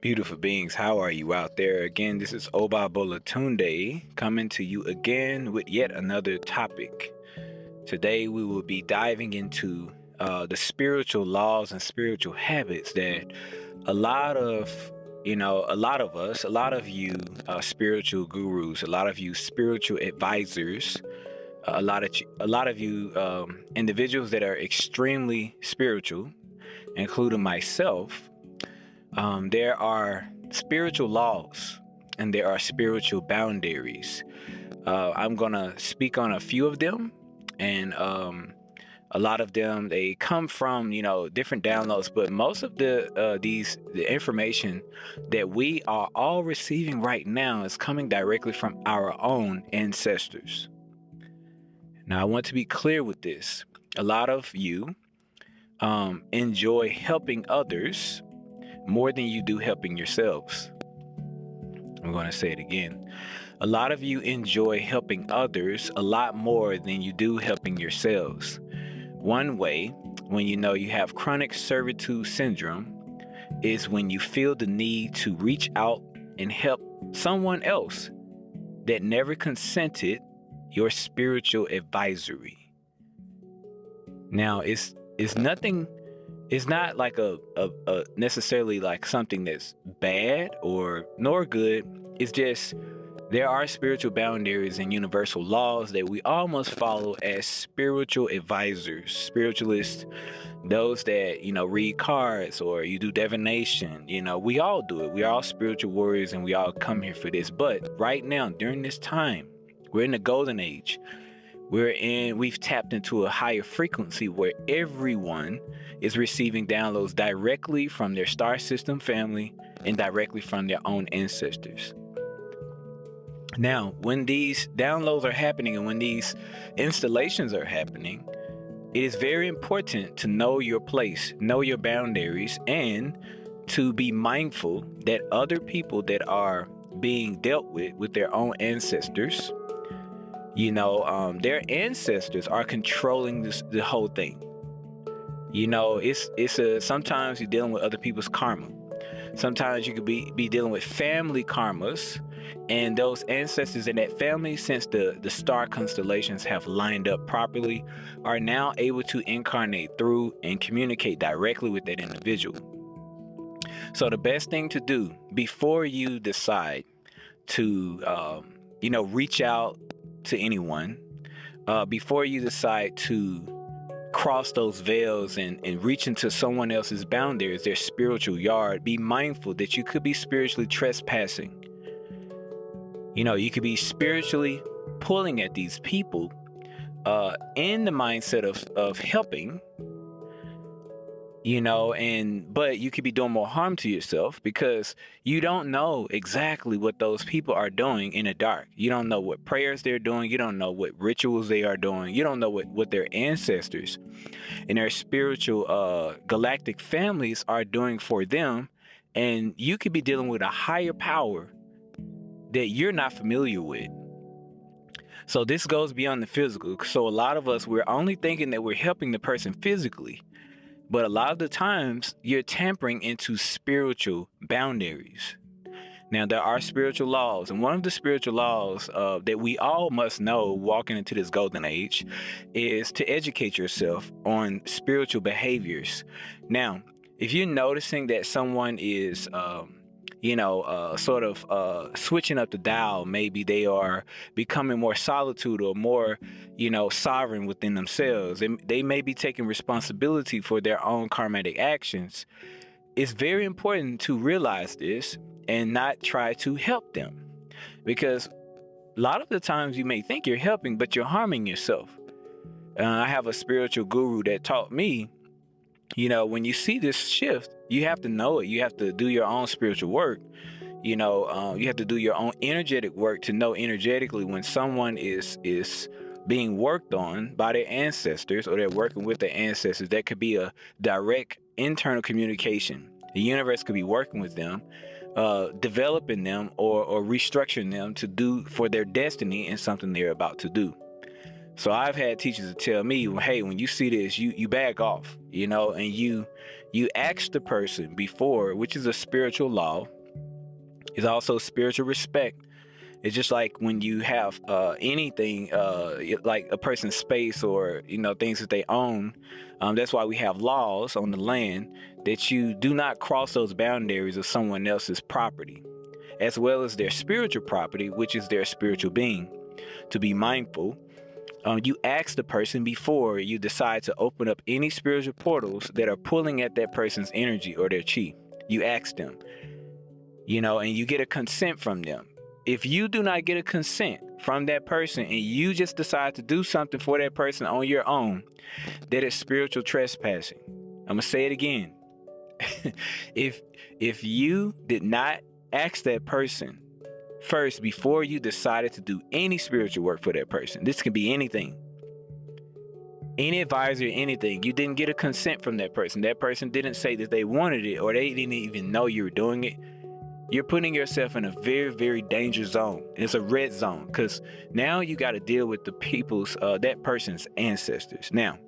Beautiful beings, how are you out there? Again, this is Oba Bolatunde coming to you again with yet another topic. Today, we will be diving into uh, the spiritual laws and spiritual habits that a lot of you know a lot of us a lot of you uh, spiritual gurus a lot of you spiritual advisors a lot of a lot of you um, individuals that are extremely spiritual including myself um, there are spiritual laws and there are spiritual boundaries. Uh, I'm going to speak on a few of them, and um, a lot of them they come from you know different downloads, but most of the uh, these the information that we are all receiving right now is coming directly from our own ancestors. Now, I want to be clear with this. A lot of you um, enjoy helping others more than you do helping yourselves. I'm going to say it again. A lot of you enjoy helping others a lot more than you do helping yourselves. One way, when you know you have chronic servitude syndrome, is when you feel the need to reach out and help someone else that never consented your spiritual advisory. Now, it's it's nothing it's not like a, a, a, necessarily like something that's bad or nor good. It's just there are spiritual boundaries and universal laws that we all must follow as spiritual advisors, spiritualists, those that, you know, read cards or you do divination. You know, we all do it. We are all spiritual warriors and we all come here for this. But right now, during this time, we're in the golden age we're in we've tapped into a higher frequency where everyone is receiving downloads directly from their star system family and directly from their own ancestors. Now when these downloads are happening and when these installations are happening it is very important to know your place know your boundaries and to be mindful that other people that are being dealt with with their own ancestors you know, um, their ancestors are controlling this the whole thing. You know, it's it's a sometimes you're dealing with other people's karma. Sometimes you could be be dealing with family karmas, and those ancestors in that family, since the the star constellations have lined up properly, are now able to incarnate through and communicate directly with that individual. So the best thing to do before you decide to, um, you know, reach out to anyone uh, before you decide to cross those veils and, and reach into someone else's boundaries, their spiritual yard, be mindful that you could be spiritually trespassing. You know, you could be spiritually pulling at these people uh, in the mindset of, of helping you know and but you could be doing more harm to yourself because you don't know exactly what those people are doing in the dark. You don't know what prayers they're doing. You don't know what rituals they are doing. You don't know what, what their ancestors and their spiritual uh galactic families are doing for them. And you could be dealing with a higher power that you're not familiar with. So this goes beyond the physical. So a lot of us we're only thinking that we're helping the person physically but a lot of the times, you're tampering into spiritual boundaries. Now, there are spiritual laws, and one of the spiritual laws uh, that we all must know walking into this golden age is to educate yourself on spiritual behaviors. Now, if you're noticing that someone is um, you know, uh, sort of uh, switching up the dial. Maybe they are becoming more solitude or more, you know, sovereign within themselves. They, they may be taking responsibility for their own karmatic actions. It's very important to realize this and not try to help them because a lot of the times you may think you're helping, but you're harming yourself. Uh, I have a spiritual guru that taught me you know, when you see this shift, you have to know it. You have to do your own spiritual work. You know, um, you have to do your own energetic work to know energetically when someone is is being worked on by their ancestors or they're working with their ancestors. That could be a direct internal communication. The universe could be working with them, uh, developing them or, or restructuring them to do for their destiny and something they're about to do. So I've had teachers tell me, hey, when you see this, you you back off you know, and you you ask the person before, which is a spiritual law, is also spiritual respect. It's just like when you have uh, anything, uh, like a person's space or you know things that they own. Um, that's why we have laws on the land that you do not cross those boundaries of someone else's property, as well as their spiritual property, which is their spiritual being. To be mindful, um, you ask the person before you decide to open up any spiritual portals that are pulling at that person's energy or their chi. You ask them, you know, and you get a consent from them. If you do not get a consent from that person and you just decide to do something for that person on your own, that is spiritual trespassing. I'm gonna say it again. if if you did not ask that person first before you decided to do any spiritual work for that person, this can be anything. Any advisor, anything, you didn't get a consent from that person. That person didn't say that they wanted it or they didn't even know you were doing it. You're putting yourself in a very very dangerous zone. It's a red zone because now you got to deal with the people's uh, that person's ancestors. Now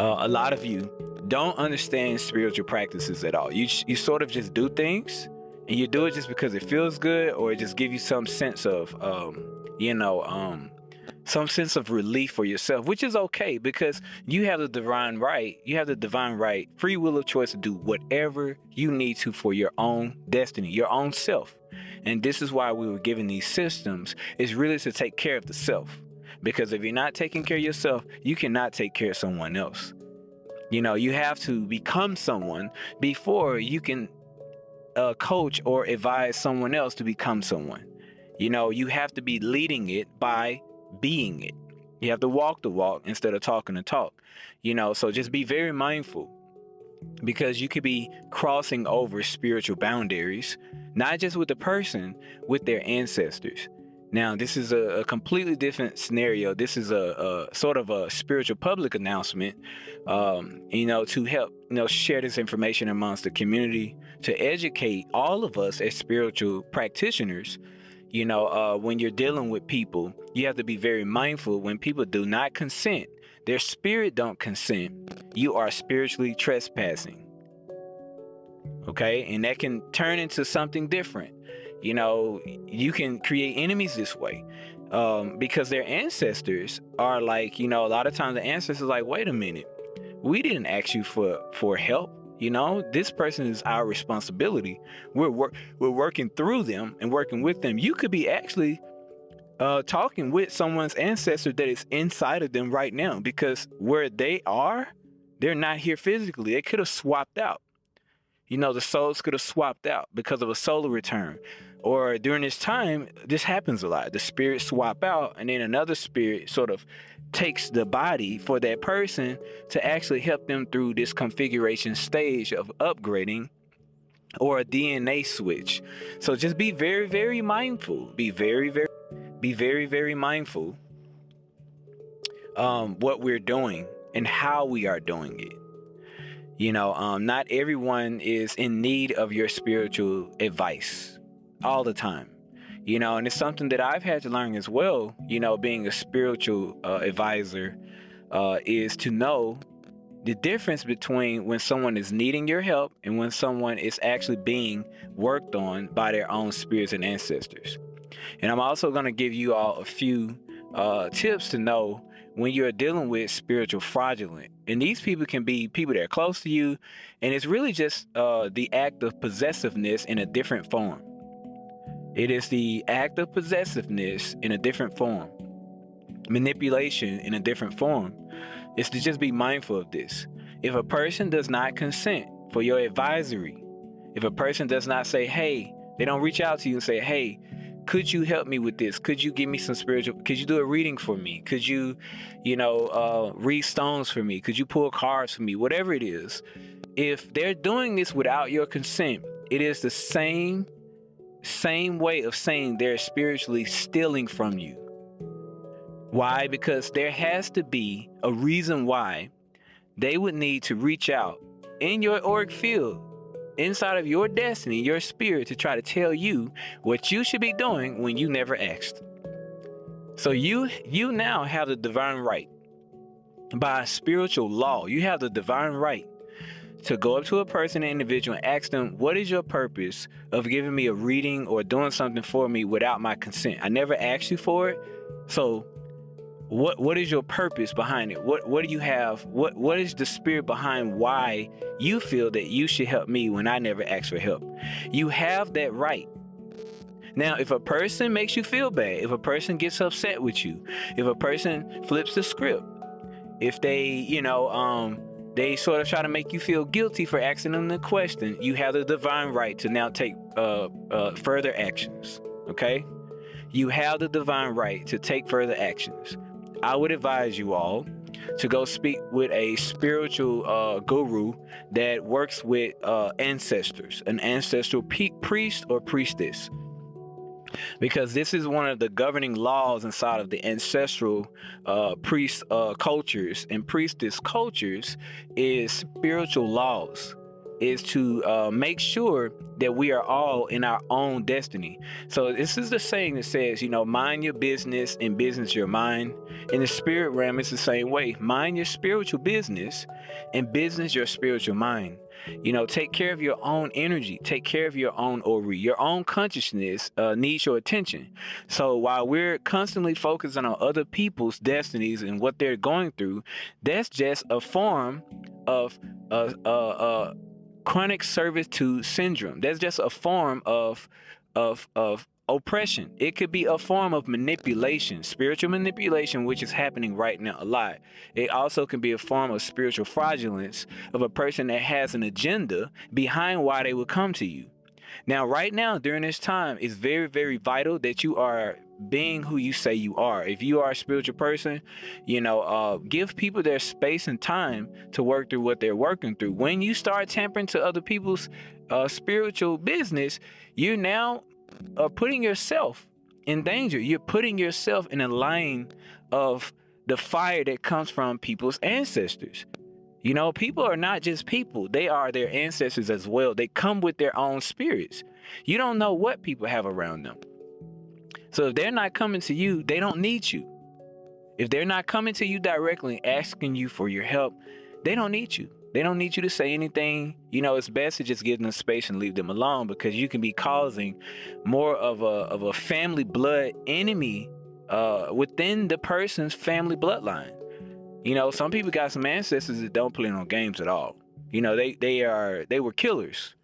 uh, a lot of you don't understand spiritual practices at all. You, you sort of just do things and you do it just because it feels good or it just give you some sense of um, you know um, some sense of relief for yourself, which is okay because you have the divine right, you have the divine right, free will of choice to do whatever you need to for your own destiny, your own self. And this is why we were given these systems, is really to take care of the self. Because if you're not taking care of yourself, you cannot take care of someone else. You know, you have to become someone before you can uh, coach or advise someone else to become someone. You know, you have to be leading it by being it. You have to walk the walk instead of talking the talk. You know, so just be very mindful because you could be crossing over spiritual boundaries, not just with the person, with their ancestors. Now, this is a, a completely different scenario. This is a, a, sort of a spiritual public announcement, um, you know, to help you know share this information amongst the community, to educate all of us as spiritual practitioners you know, uh, when you're dealing with people, you have to be very mindful when people do not consent, their spirit don't consent, you are spiritually trespassing. Okay? And that can turn into something different. You know, you can create enemies this way. Um, because their ancestors are like, you know, a lot of times the ancestors like, wait a minute, we didn't ask you for for help. You know, this person is our responsibility. We're we're working through them and working with them. You could be actually uh, talking with someone's ancestor that is inside of them right now because where they are, they're not here physically. They could have swapped out. You know, the souls could have swapped out because of a solar return. Or during this time, this happens a lot. The spirits swap out, and then another spirit sort of takes the body for that person to actually help them through this configuration stage of upgrading or a DNA switch. So just be very, very mindful. Be very, very, be very, very mindful um, what we're doing and how we are doing it. You know, um, not everyone is in need of your spiritual advice all the time you know and it's something that i've had to learn as well you know being a spiritual uh, advisor uh, is to know the difference between when someone is needing your help and when someone is actually being worked on by their own spirits and ancestors. And i'm also going to give you all a few uh, tips to know when you're dealing with spiritual fraudulent and these people can be people that are close to you and it's really just uh, the act of possessiveness in a different form it is the act of possessiveness in a different form, manipulation in a different form. It's to just be mindful of this. If a person does not consent for your advisory, if a person does not say, hey, they don't reach out to you and say, hey, could you help me with this? Could you give me some spiritual? Could you do a reading for me? Could you, you know, uh, read stones for me? Could you pull cards for me? Whatever it is. If they're doing this without your consent, it is the same same way of saying they're spiritually stealing from you. Why? Because there has to be a reason why they would need to reach out in your auric field, inside of your destiny, your spirit, to try to tell you what you should be doing when you never asked. So you you now have the divine right by spiritual law. You have the divine right to go up to a person, an individual, and ask them, What is your purpose of giving me a reading or doing something for me without my consent? I never asked you for it. So, what what is your purpose behind it? What what do you have? What what is the spirit behind why you feel that you should help me when I never asked for help? You have that right. Now, if a person makes you feel bad, if a person gets upset with you, if a person flips the script, if they, you know, um, they sort of try to make you feel guilty for asking them the question, you have the divine right to now take uh, uh, further actions. Okay? You have the divine right to take further actions. I would advise you all to go speak with a spiritual uh, guru that works with uh, ancestors, an ancestral pe- priest or priestess. Because this is one of the governing laws inside of the ancestral uh, priest uh, cultures and priestess cultures is spiritual laws is to uh, make sure that we are all in our own destiny. So this is the saying that says, you know, mind your business and business your mind. In the spirit realm, it's the same way. Mind your spiritual business and business your spiritual mind. You know, take care of your own energy, take care of your own ori. Your own consciousness uh, needs your attention. So while we're constantly focusing on other people's destinies and what they're going through, that's just a form of uh, uh, uh, chronic servitude syndrome. That's just a form of of of oppression. It could be a form of manipulation, spiritual manipulation, which is happening right now a lot. It also can be a form of spiritual fraudulence of a person that has an agenda behind why they would come to you. Now, right now, during this time, it's very, very vital that you are being who you say you are. If you are a spiritual person, you know, uh, give people their space and time to work through what they're working through. When you start tampering to other people's uh, spiritual business, you're now uh, putting yourself in danger. You're putting yourself in a line of the fire that comes from people's ancestors. You know, people are not just people, they are their ancestors as well. They come with their own spirits. You don't know what people have around them. So if they're not coming to you, they don't need you. If they're not coming to you directly asking you for your help, they don't need you. They don't need you to say anything. You know, it's best to just give them space and leave them alone because you can be causing more of a of a family blood enemy uh, within the person's family bloodline. You know, some people got some ancestors that don't play no games at all. You know, they they are they were killers.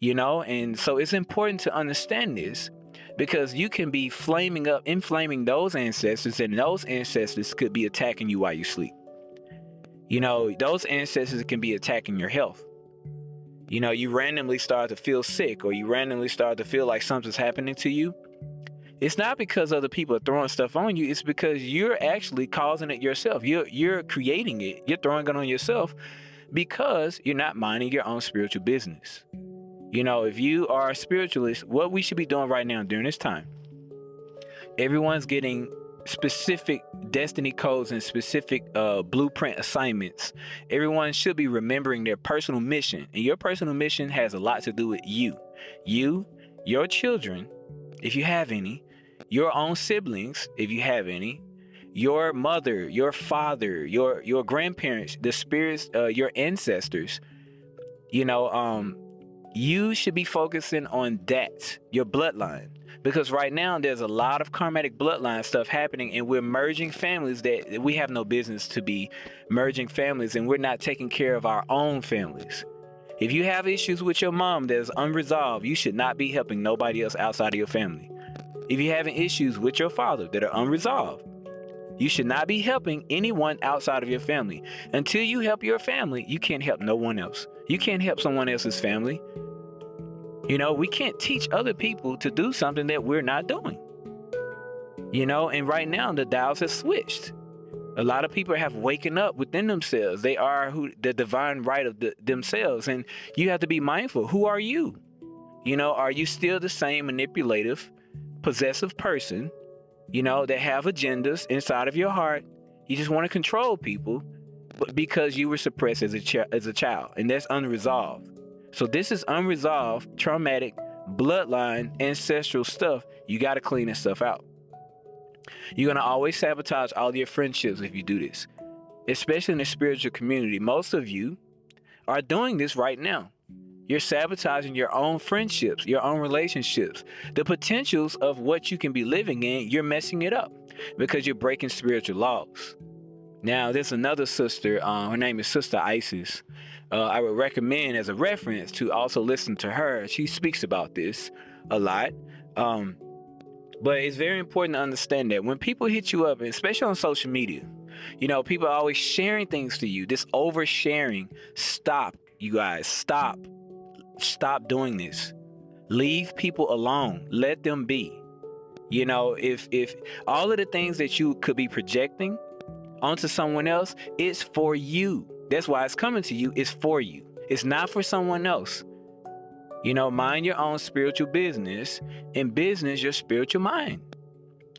You know, and so it's important to understand this because you can be flaming up, inflaming those ancestors, and those ancestors could be attacking you while you sleep. You know, those ancestors can be attacking your health. You know, you randomly start to feel sick or you randomly start to feel like something's happening to you. It's not because other people are throwing stuff on you, it's because you're actually causing it yourself. You're you're creating it. You're throwing it on yourself because you're not minding your own spiritual business. You know, if you are a spiritualist, what we should be doing right now during this time, everyone's getting specific destiny codes and specific uh, blueprint assignments. Everyone should be remembering their personal mission. And your personal mission has a lot to do with you. You, your children, if you have any, your own siblings, if you have any, your mother, your father, your your grandparents, the spirits, uh, your ancestors. You know, um, you should be focusing on that, your bloodline. Because right now there's a lot of karmatic bloodline stuff happening, and we're merging families that we have no business to be merging families, and we're not taking care of our own families. If you have issues with your mom that's unresolved, you should not be helping nobody else outside of your family. If you're having issues with your father that are unresolved, you should not be helping anyone outside of your family. Until you help your family, you can't help no one else. You can't help someone else's family. You know, we can't teach other people to do something that we're not doing. You know, and right now the dials have switched. A lot of people have waken up within themselves. They are who the divine right of the, themselves, and you have to be mindful. Who are you? You know, are you still the same manipulative, possessive person? You know, that have agendas inside of your heart. You just want to control people, but because you were suppressed as a ch- as a child, and that's unresolved. So this is unresolved, traumatic, bloodline, ancestral stuff. You got to clean this stuff out. You're gonna always sabotage all your friendships if you do this. especially in the spiritual community, most of you are doing this right now. You're sabotaging your own friendships, your own relationships. The potentials of what you can be living in, you're messing it up because you're breaking spiritual laws. Now, there's another sister, uh, her name is Sister Isis. Uh, I would recommend as a reference to also listen to her. She speaks about this a lot. Um, but it's very important to understand that when people hit you up, especially on social media, you know, people are always sharing things to you. This oversharing, stop, you guys, stop. Stop doing this. Leave people alone. Let them be. You know, if if all of the things that you could be projecting onto someone else, it's for you. That's why it's coming to you. It's for you. It's not for someone else. You know, mind your own spiritual business and business your spiritual mind.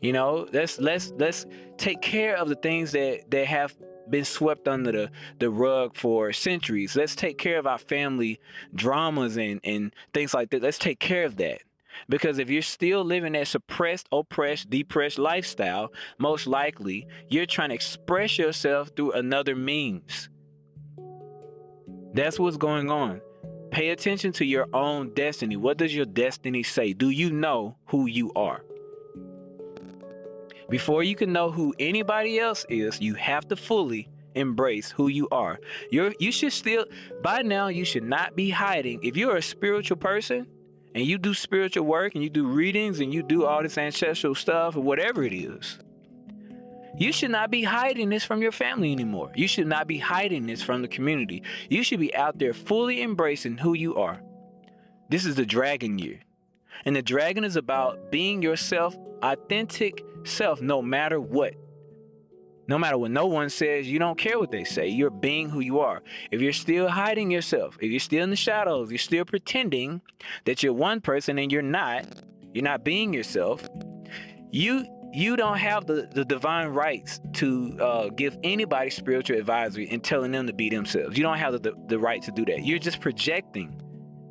You know, let's let's let's take care of the things that that have been swept under the, the rug for centuries. Let's take care of our family dramas and, and things like that. Let's take care of that. Because if you're still living that suppressed, oppressed, depressed lifestyle, most likely you're trying to express yourself through another means. That's what's going on. Pay attention to your own destiny. What does your destiny say? Do you know who you are? Before you can know who anybody else is, you have to fully embrace who you are. You're you should still by now you should not be hiding. If you're a spiritual person and you do spiritual work and you do readings and you do all this ancestral stuff or whatever it is, you should not be hiding this from your family anymore. You should not be hiding this from the community. You should be out there fully embracing who you are. This is the dragon year. And the dragon is about being yourself, authentic self no matter what. No matter what no one says, you don't care what they say. You're being who you are. If you're still hiding yourself, if you're still in the shadows, you're still pretending that you're one person and you're not, you're not being yourself, you you don't have the, the divine rights to uh, give anybody spiritual advisory and telling them to be themselves. You don't have the, the, the right to do that. You're just projecting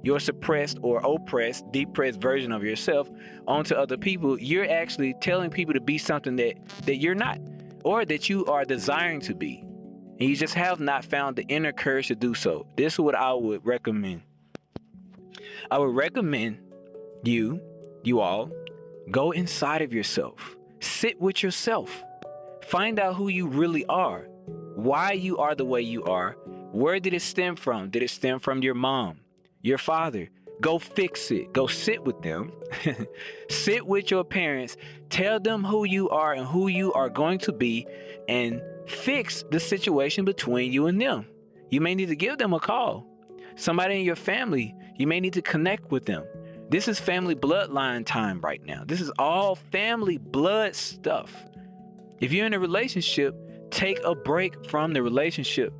your suppressed or oppressed, depressed version of yourself onto other people, you're actually telling people to be something that that you're not, or that you are desiring to be, and you just have not found the inner courage to do so. This is what I would recommend. I would recommend you, you all, go inside of yourself, sit with yourself, find out who you really are, why you are the way you are. Where did it stem from? Did it stem from your mom? Your father. Go fix it. Go sit with them. sit with your parents. Tell them who you are and who you are going to be and fix the situation between you and them. You may need to give them a call. Somebody in your family, you may need to connect with them. This is family bloodline time right now. This is all family blood stuff. If you're in a relationship, take a break from the relationship.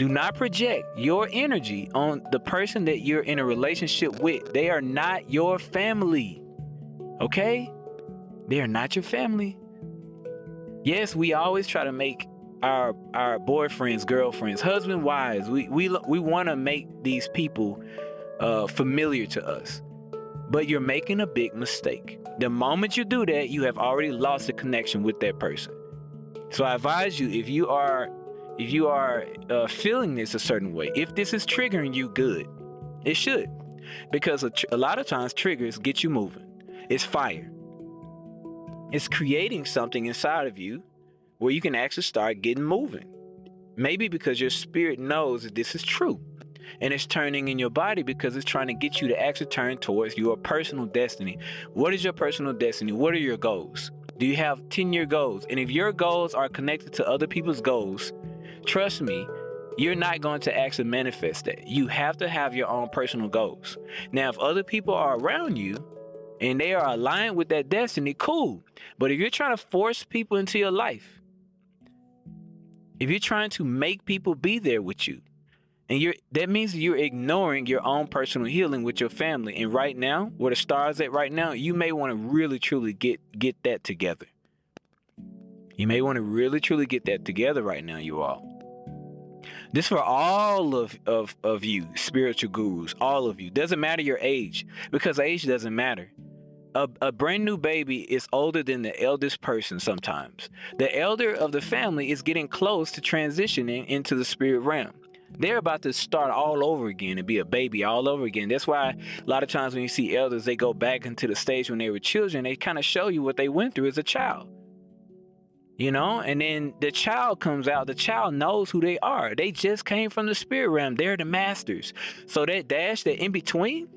Do not project your energy on the person that you're in a relationship with. They are not your family. Okay? They are not your family. Yes, we always try to make our our boyfriends, girlfriends, husband, wives. We we we want to make these people uh, familiar to us. But you're making a big mistake. The moment you do that, you have already lost a connection with that person. So I advise you if you are if you are uh, feeling this a certain way, if this is triggering you, good. It should. Because a, tr- a lot of times triggers get you moving. It's fire. It's creating something inside of you where you can actually start getting moving. Maybe because your spirit knows that this is true. And it's turning in your body because it's trying to get you to actually turn towards your personal destiny. What is your personal destiny? What are your goals? Do you have 10 year goals? And if your goals are connected to other people's goals, Trust me, you're not going to actually manifest that. You have to have your own personal goals. Now, if other people are around you and they are aligned with that destiny, cool. But if you're trying to force people into your life, if you're trying to make people be there with you, and you're that means you're ignoring your own personal healing with your family. And right now, where the stars at right now, you may want to really truly get get that together. You may want to really truly get that together right now, you all. This for all of, of, of you, spiritual gurus, all of you. Doesn't matter your age, because age doesn't matter. a, a brand new baby is older than the eldest person sometimes. The elder of the family is getting close to transitioning into the spirit realm. They're about to start all over again and be a baby all over again. That's why a lot of times when you see elders, they go back into the stage when they were children. They kind of show you what they went through as a child. You know, and then the child comes out. The child knows who they are. They just came from the spirit realm. They're the masters. So that dash, that in between,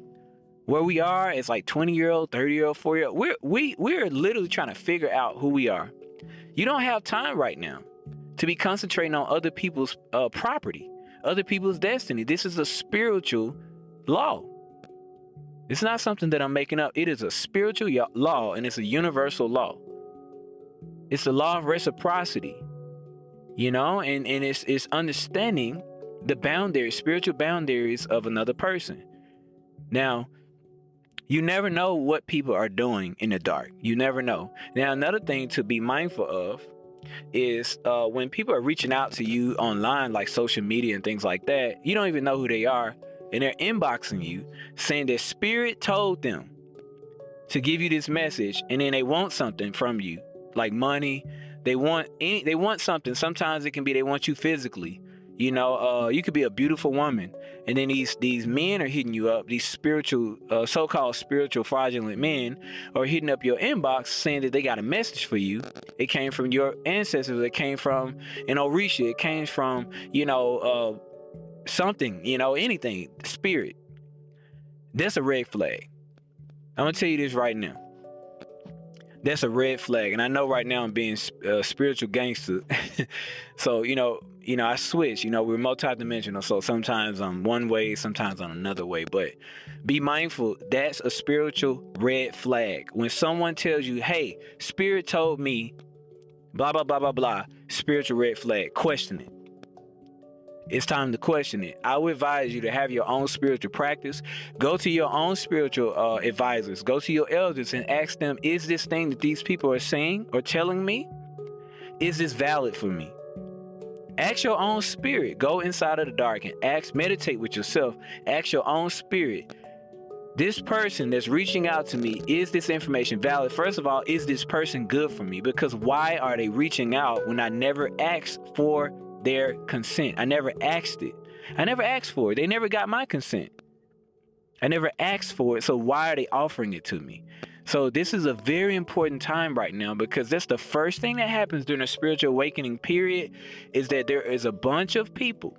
where we are it's like 20 year old 30 year old 40 year old we're we we're literally trying to figure out who we are you don't have time right now to be concentrating on other people's uh, property other people's destiny this is a spiritual law it's not something that i'm making up it is a spiritual law and it's a universal law it's the law of reciprocity you know and and it's it's understanding the boundaries spiritual boundaries of another person now you never know what people are doing in the dark. You never know. Now, another thing to be mindful of is uh, when people are reaching out to you online, like social media and things like that, you don't even know who they are, and they're inboxing you saying that Spirit told them to give you this message, and then they want something from you, like money. They want any. They want something. Sometimes it can be they want you physically. You know, uh, you could be a beautiful woman, and then these these men are hitting you up. These spiritual, uh, so-called spiritual fraudulent men are hitting up your inbox saying that they got a message for you. It came from your ancestors. It came from an Orisha. It came from you know uh, something. You know anything spirit. That's a red flag. I'm gonna tell you this right now. That's a red flag, and I know right now I'm being a uh, spiritual gangster. so you know you know, I switch. You know, we're multidimensional, so sometimes I'm one way, sometimes I'm another way. But be mindful. That's a spiritual red flag. When someone tells you, "Hey, Spirit told me," blah blah blah blah blah. Spiritual red flag. Question it. It's time to question it. I would advise you to have your own spiritual practice. Go to your own spiritual uh, advisors. Go to your elders and ask them, "Is this thing that these people are saying or telling me, is this valid for me?" Ask your own spirit. Go inside of the dark and ask, meditate with yourself. Ask your own spirit. This person that's reaching out to me, is this information valid? First of all, is this person good for me? Because why are they reaching out when I never asked for their consent? I never asked it. I never asked for it. They never got my consent. I never asked for it. So why are they offering it to me? So this is a very important time right now because that's the first thing that happens during a spiritual awakening period is that there is a bunch of people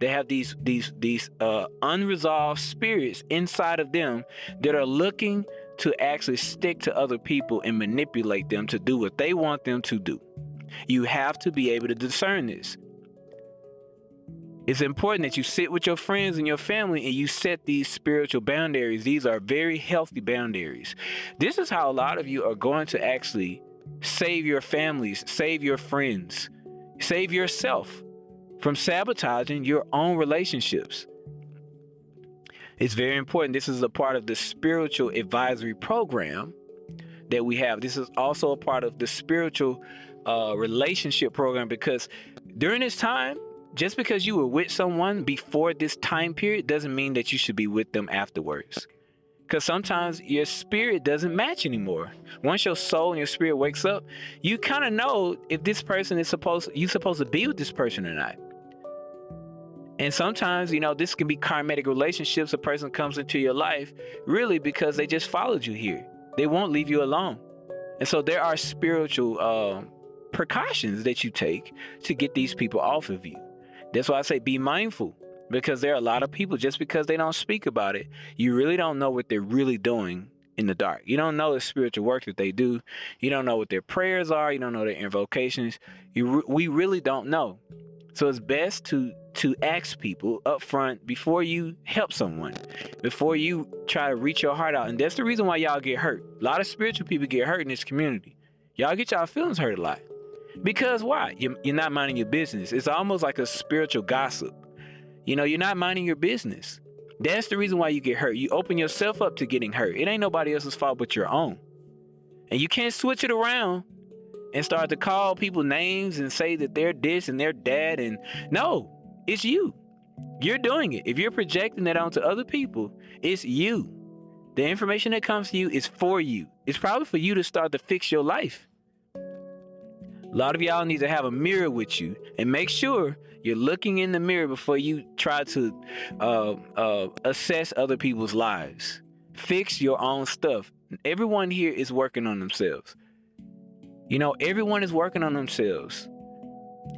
that have these these these uh, unresolved spirits inside of them that are looking to actually stick to other people and manipulate them to do what they want them to do. You have to be able to discern this. It's important that you sit with your friends and your family and you set these spiritual boundaries. These are very healthy boundaries. This is how a lot of you are going to actually save your families, save your friends, save yourself from sabotaging your own relationships. It's very important. This is a part of the spiritual advisory program that we have. This is also a part of the spiritual uh, relationship program because during this time, just because you were with someone before this time period doesn't mean that you should be with them afterwards. Because sometimes your spirit doesn't match anymore. Once your soul and your spirit wakes up, you kind of know if this person is supposed you supposed to be with this person or not. And sometimes, you know, this can be karmatic relationships. A person comes into your life really because they just followed you here. They won't leave you alone. And so there are spiritual uh, precautions that you take to get these people off of you. That's why I say be mindful because there are a lot of people just because they don't speak about it, you really don't know what they're really doing in the dark. You don't know the spiritual work that they do. You don't know what their prayers are. You don't know their invocations. You we really don't know. So it's best to to ask people up front before you help someone, before you try to reach your heart out. And that's the reason why y'all get hurt. A lot of spiritual people get hurt in this community. Y'all get y'all feelings hurt a lot. Because why? You're not minding your business. It's almost like a spiritual gossip. You know, you're not minding your business. That's the reason why you get hurt. You open yourself up to getting hurt. It ain't nobody else's fault but your own. And you can't switch it around and start to call people names and say that they're this and they're that. And no, it's you. You're doing it. If you're projecting that onto other people, it's you. The information that comes to you is for you. It's probably for you to start to fix your life. A lot of y'all need to have a mirror with you and make sure you're looking in the mirror before you try to uh, uh, assess other people's lives. Fix your own stuff. Everyone here is working on themselves. You know, everyone is working on themselves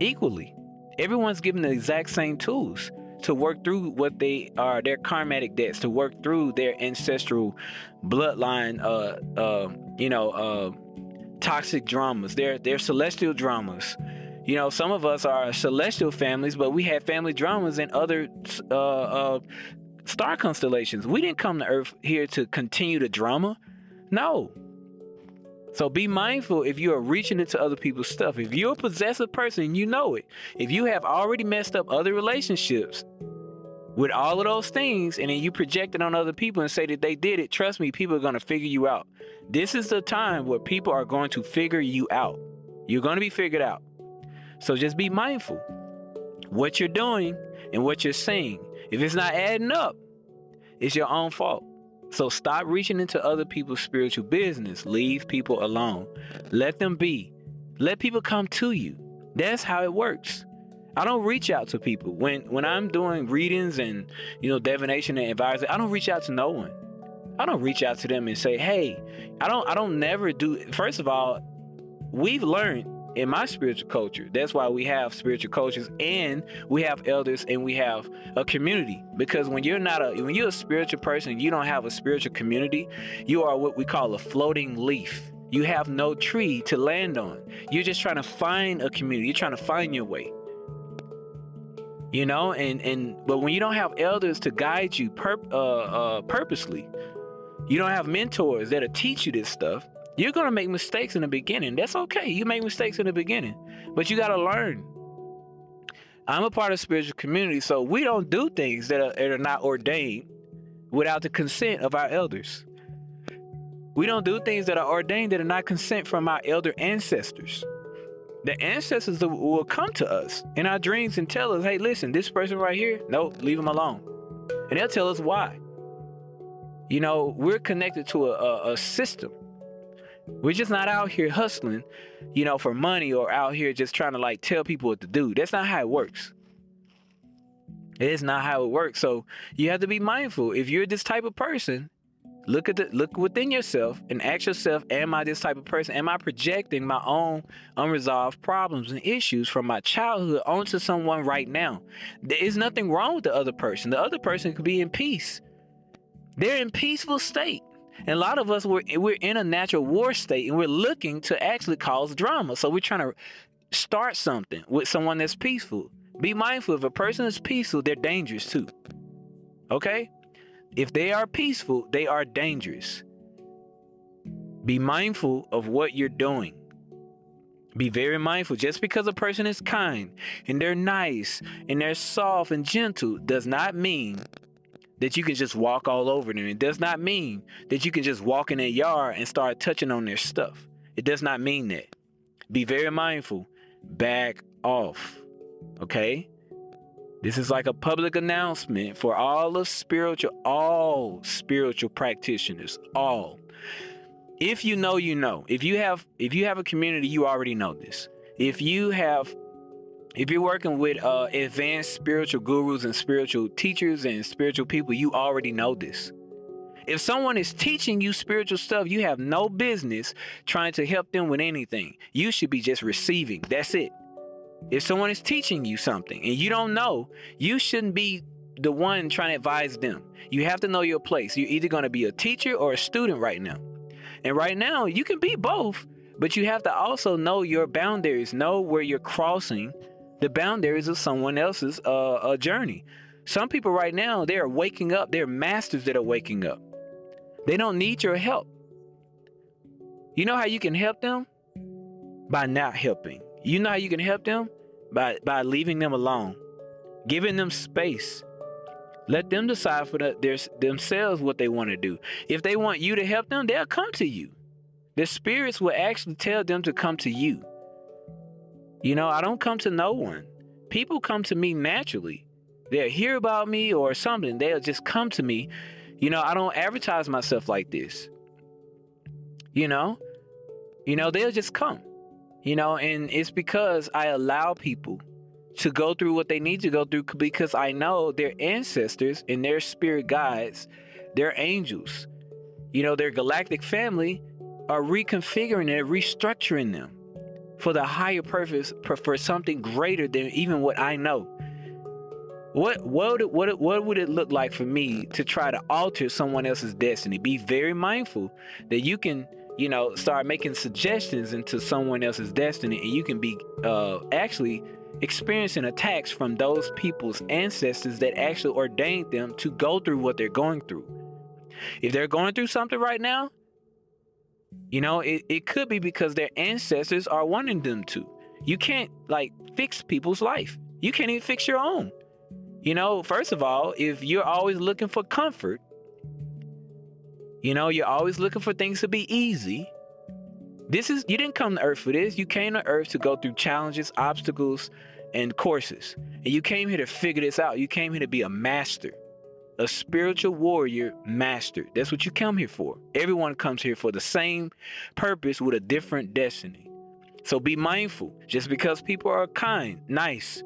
equally. Everyone's given the exact same tools to work through what they are, their karmatic debts, to work through their ancestral bloodline, uh, uh, you know, uh, toxic dramas, They're they're celestial dramas. You know, some of us are celestial families, but we have family dramas in other uh, uh, star constellations. We didn't come to Earth here to continue the drama. No. So be mindful if you are reaching into other people's stuff. If you're a possessive person, you know it. If you have already messed up other relationships with all of those things, and then you project it on other people and say that they did it, trust me, people are going to figure you out. This is the time where people are going to figure you out. You're going to be figured out. So just be mindful what you're doing and what you're saying. If it's not adding up, it's your own fault. So stop reaching into other people's spiritual business. Leave people alone. Let them be. Let people come to you. That's how it works. I don't reach out to people when when I'm doing readings and you know divination and advisory. I don't reach out to no one. I don't reach out to them and say, "Hey, I don't I don't never do." First of all, we've learned in my spiritual culture. That's why we have spiritual coaches and we have elders and we have a community. Because when you're not a when you're a spiritual person, you don't have a spiritual community, you are what we call a floating leaf. You have no tree to land on. You're just trying to find a community. You're trying to find your way. You know, and and but when you don't have elders to guide you pur- uh, uh, purposely, you don't have mentors that'll teach you this stuff you're to make mistakes in the beginning. That's okay. You make mistakes in the beginning, but you got to learn. I'm a part of spiritual community, so we don't do things that are, that are not ordained without the consent of our elders. We don't do things that are ordained that are not consent from our elder ancestors. The ancestors will come to us in our dreams and tell us, hey, listen, this person right here, no, leave them alone. And they'll tell us why. You know, we're connected to a, a, a system we're just not out here hustling, you know, for money or out here just trying to like tell people what to do. That's not how it works. It is not how it works. So you have to be mindful. If you're this type of person, look at the look within yourself and ask yourself, am I this type of person? Am I projecting my own unresolved problems and issues from my childhood onto someone right now? There is nothing wrong with the other person. The other person could be in peace. They're in peaceful state. And a lot of us we're we're in a natural war state and we're looking to actually cause drama. So we're trying to start something with someone that's peaceful. Be mindful if a person is peaceful, they're dangerous too. Okay? If they are peaceful, they are dangerous. Be mindful of what you're doing. Be very mindful. Just because a person is kind and they're nice and they're soft and gentle does not mean that you can just walk all over them. It does not mean that you can just walk in their yard and start touching on their stuff. It does not mean that. Be very mindful. Back off. Okay? This is like a public announcement for all of spiritual, all spiritual practitioners, all. If you know, you know. If you have if you have a community, you already know this. If you have if you're working with uh, advanced spiritual gurus and spiritual teachers and spiritual people, you already know this. If someone is teaching you spiritual stuff, you have no business trying to help them with anything. You should be just receiving. That's it. If someone is teaching you something and you don't know, you shouldn't be the one trying to advise them. You have to know your place. You're either going to be a teacher or a student right now. And right now, you can be both, but you have to also know your boundaries, know where you're crossing the boundaries of someone else's uh, journey. Some people right now, they are waking up. They're masters that are waking up. They don't need your help. You know how you can help them? By not helping. You know how you can help them? By, by leaving them alone, giving them space. Let them decide for the, their, themselves what they want to do. If they want you to help them, they'll come to you. The spirits will actually tell them to come to you. You know, I don't come to no one. People come to me naturally. They'll hear about me or something. They'll just come to me, You know, I don't advertise myself like this. You know, you know, they'll just come. You know, and it's because I allow people to go through what they need to go through because I know their ancestors and their spirit guides, their angels, you know, their galactic family are reconfiguring and restructuring them for the higher purpose, for something greater than even what I know. What what what what would it look like for me to try to alter someone else's destiny? Be very mindful that you can, you know, start making suggestions into someone else's destiny, and you can be uh, actually experiencing attacks from those people's ancestors that actually ordained them to go through what they're going through. If they're going through something right now, you know, it, it could be because their ancestors are wanting them to. You can't like fix people's life. You can't even fix your own. You know, first of all, if you're always looking for comfort, you know, you're always looking for things to be easy. This is, you didn't come to earth for this. You came to earth to go through challenges, obstacles, and courses. And you came here to figure this out. You came here to be a master, a spiritual warrior master. That's what you come here for. Everyone comes here for the same purpose with a different destiny. So be mindful. Just because people are kind, nice,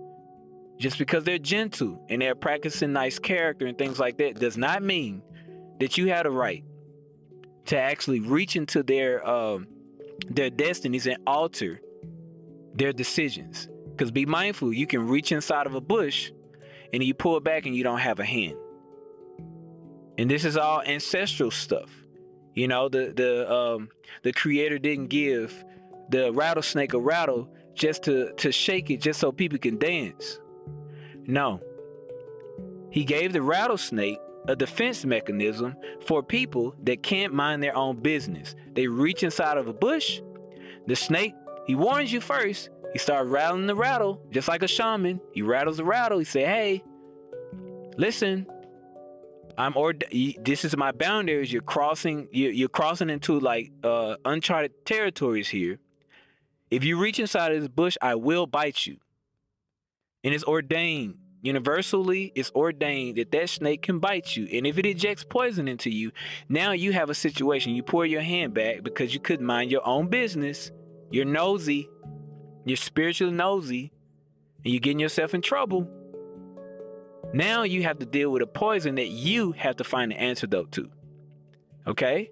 just because they're gentle and they're practicing nice character and things like that does not mean that you have a right to actually reach into their um, their destinies and alter their decisions. Because be mindful, you can reach inside of a bush and you pull it back and you don't have a hand. And this is all ancestral stuff. You know, the the um, the creator didn't give the rattlesnake a rattle just to to shake it just so people can dance. No. He gave the rattlesnake a defense mechanism for people that can't mind their own business. They reach inside of a bush. The snake, he warns you first. He starts rattling the rattle, just like a shaman. He rattles the rattle. He say, "Hey, listen, I'm or this is my boundaries. You're crossing. You're crossing into like uh, uncharted territories here. If you reach inside of this bush, I will bite you." and it's ordained universally it's ordained that that snake can bite you. And if it ejects poison into you now you have a situation. You pour your hand back because you couldn't mind your own business. You're nosy. You're spiritually nosy. And you're getting yourself in trouble. Now you have to deal with a poison that you have to find an antidote to. Okay?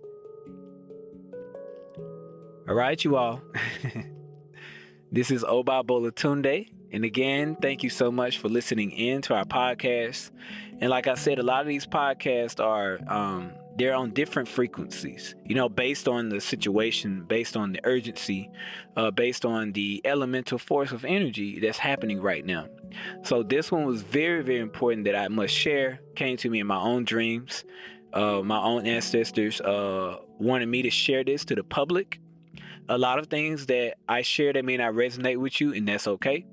All right you all. This is oba bolatunde and again, thank you so much for listening in to our podcast. And like I said, a lot of these podcasts are um, they're on different frequencies, you know, based on the situation, based on the urgency, uh, based on the elemental force of energy that's happening right now. So this one was very, very important that I must share. Came to me in my own dreams. Uh, my own ancestors uh, wanted me to share this to the public. A lot of things that I share that may not resonate with you, and that's okay.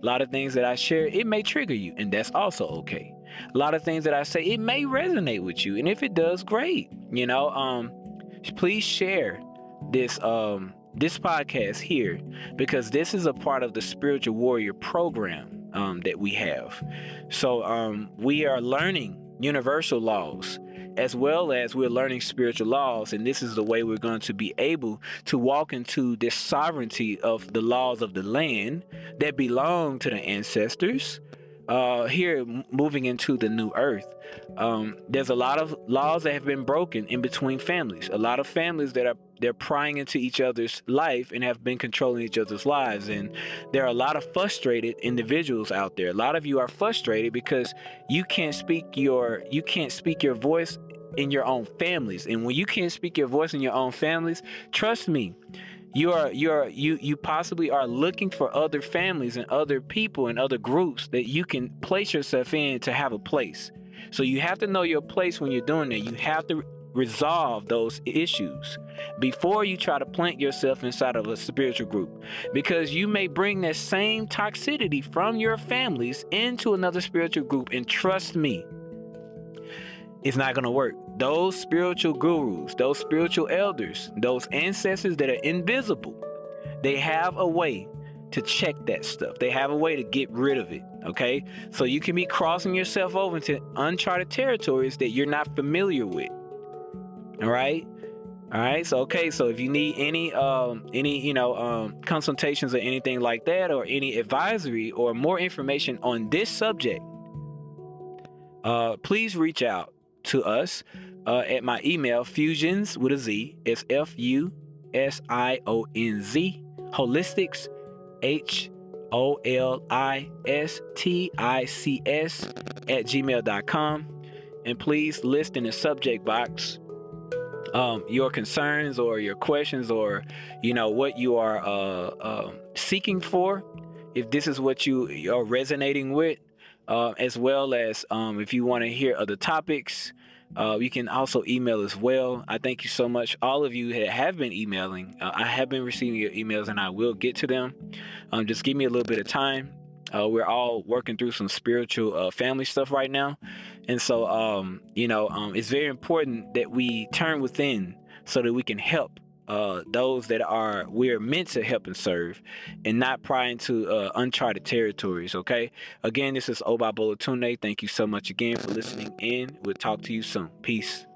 A lot of things that I share, it may trigger you, and that's also okay. A lot of things that I say, it may resonate with you, and if it does, great. You know, um, please share this um this podcast here because this is a part of the spiritual warrior program um, that we have. So um, we are learning universal laws as well as we're learning spiritual laws. And this is the way we're going to be able to walk into this sovereignty of the laws of the land that belong to the ancestors. Uh, here, moving into the new earth, um, there's a lot of laws that have been broken in between families. A lot of families that are they're prying into each other's life and have been controlling each other's lives. And there are a lot of frustrated individuals out there. A lot of you are frustrated because you can't speak your you can't speak your voice in your own families. And when you can't speak your voice in your own families, trust me, you are you are you you possibly are looking for other families and other people and other groups that you can place yourself in to have a place. So you have to know your place when you're doing that. You have to resolve those issues before you try to plant yourself inside of a spiritual group because you may bring that same toxicity from your families into another spiritual group and trust me it's not going to work. Those spiritual gurus, those spiritual elders, those ancestors that are invisible, they have a way to check that stuff. They have a way to get rid of it. Okay. So you can be crossing yourself over into uncharted territories that you're not familiar with. All right. All right. So okay. So if you need any um any you know um consultations or anything like that, or any advisory or more information on this subject, uh, please reach out to us uh, at my email fusions with a Z. It's F U S I O N Z holistics H O L I S T I C S at gmail.com. And please list in the subject box um, your concerns or your questions or you know what you are uh, uh, seeking for if this is what you are resonating with uh, as well as um, if you want to hear other topics uh, you can also email as well. I thank you so much, all of you that have been emailing. Uh, I have been receiving your emails, and I will get to them. Um, just give me a little bit of time. Uh, we're all working through some spiritual uh, family stuff right now, and so um, you know um, it's very important that we turn within so that we can help uh, those that are we're meant to help and serve and not pry into uh, uncharted territories okay? Again this is oba Tune. thank you so much again for listening in. We'll talk to you soon. Peace